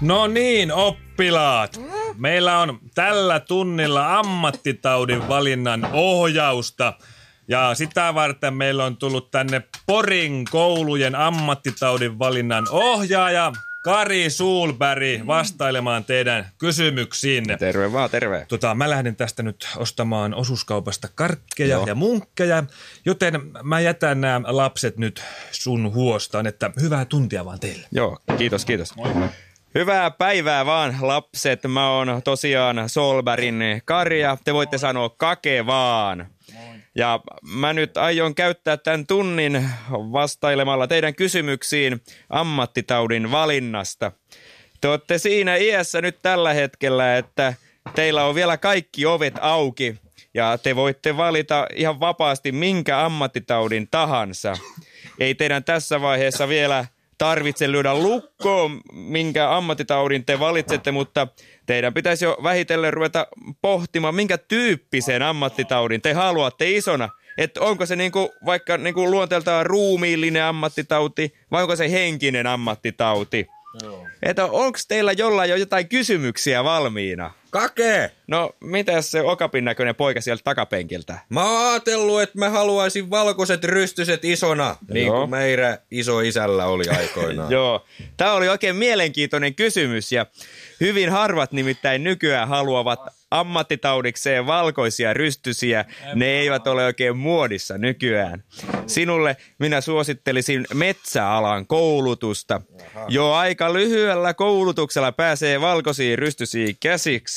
No niin, oppilaat. Meillä on tällä tunnilla ammattitaudin valinnan ohjausta. Ja sitä varten meillä on tullut tänne Porin koulujen ammattitaudin valinnan ohjaaja Kari Suulberg vastailemaan teidän kysymyksiinne. Terve vaan, terve. Tota, mä lähden tästä nyt ostamaan osuuskaupasta karkkeja Joo. ja munkkeja, joten mä jätän nämä lapset nyt sun huostaan, että hyvää tuntia vaan teille. Joo, kiitos, kiitos. Moi. Hyvää päivää vaan lapset. Mä oon tosiaan Solbergin Karja. Te voitte sanoa kake vaan. Ja mä nyt aion käyttää tämän tunnin vastailemalla teidän kysymyksiin ammattitaudin valinnasta. Te olette siinä iässä nyt tällä hetkellä, että teillä on vielä kaikki ovet auki ja te voitte valita ihan vapaasti minkä ammattitaudin tahansa. Ei teidän tässä vaiheessa vielä tarvitse lyödä lukkoon, minkä ammattitaudin te valitsette, mutta teidän pitäisi jo vähitellen ruveta pohtimaan, minkä tyyppisen ammattitaudin te haluatte isona. Että onko se niinku, vaikka niinku luonteeltaan ruumiillinen ammattitauti vai onko se henkinen ammattitauti. Että onko teillä jollain jo jotain kysymyksiä valmiina? Kake! No, mitä se okapin näköinen poika sieltä takapenkiltä? Mä oon ajatellut, että mä haluaisin valkoiset rystyset isona, niin kuin meidän iso isällä oli aikoinaan. Joo, tämä oli oikein mielenkiintoinen kysymys ja hyvin harvat nimittäin nykyään haluavat ammattitaudikseen valkoisia rystysiä, ne eivät ole oikein muodissa nykyään. Sinulle minä suosittelisin metsäalan koulutusta. Jo aika lyhyellä koulutuksella pääsee valkoisiin rystysiin käsiksi,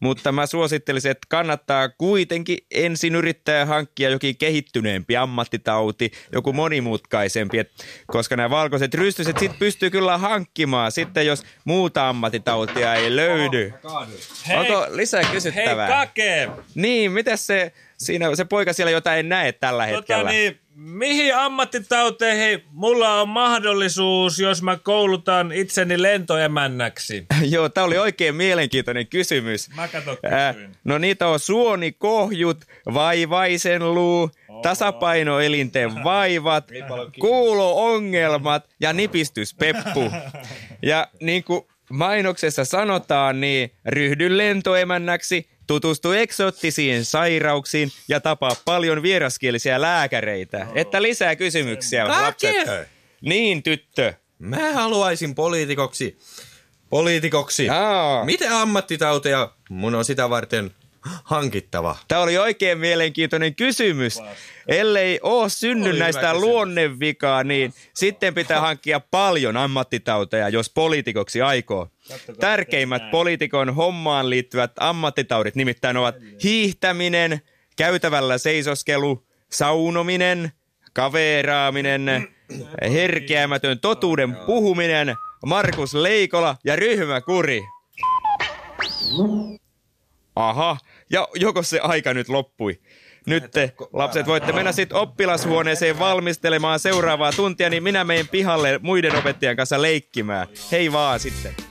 mutta mä suosittelisin, että kannattaa kuitenkin ensin yrittää hankkia jokin kehittyneempi ammattitauti, joku monimutkaisempi, et, koska nämä valkoiset rystyset sit pystyy kyllä hankkimaan sitten, jos muuta ammattitautia ei löydy. Onko lisää kysyttävää? Hei Kake! Niin, miten se, siinä, se poika siellä jotain näe tällä tota hetkellä? Tota niin, mihin ammattitauteihin mulla on mahdollisuus, jos mä koulutan itseni lentoemännäksi? Joo, tää oli oikein mielenkiintoinen kysymys. Mä kato äh, No niitä on suonikohjut, vaivaisen luu, tasapainoelinten vaivat, kuulo-ongelmat ja nipistyspeppu. Ja niin kuin mainoksessa sanotaan, niin ryhdy lentoemännäksi, tutustu eksoottisiin sairauksiin ja tapaa paljon vieraskielisiä lääkäreitä. Oh. Että lisää kysymyksiä, Kake! lapset. Niin, tyttö. Mä haluaisin poliitikoksi. Poliitikoksi. Miten ammattitauteja mun on sitä varten hankittava? Tämä oli oikein mielenkiintoinen kysymys. Ellei ole synny näistä luonnevikaa, niin sitten pitää hankkia paljon ammattitauteja, jos poliitikoksi aikoo. Tärkeimmät poliitikon hommaan liittyvät ammattitaudit nimittäin ovat hiihtäminen, käytävällä seisoskelu, saunominen, kaveraaminen, herkeämätön totuuden puhuminen, Markus Leikola ja ryhmäkuri. Aha, ja joko se aika nyt loppui? Nyt te, lapset, voitte mennä sitten oppilashuoneeseen valmistelemaan seuraavaa tuntia, niin minä menen pihalle muiden opettajien kanssa leikkimään. Hei vaan sitten.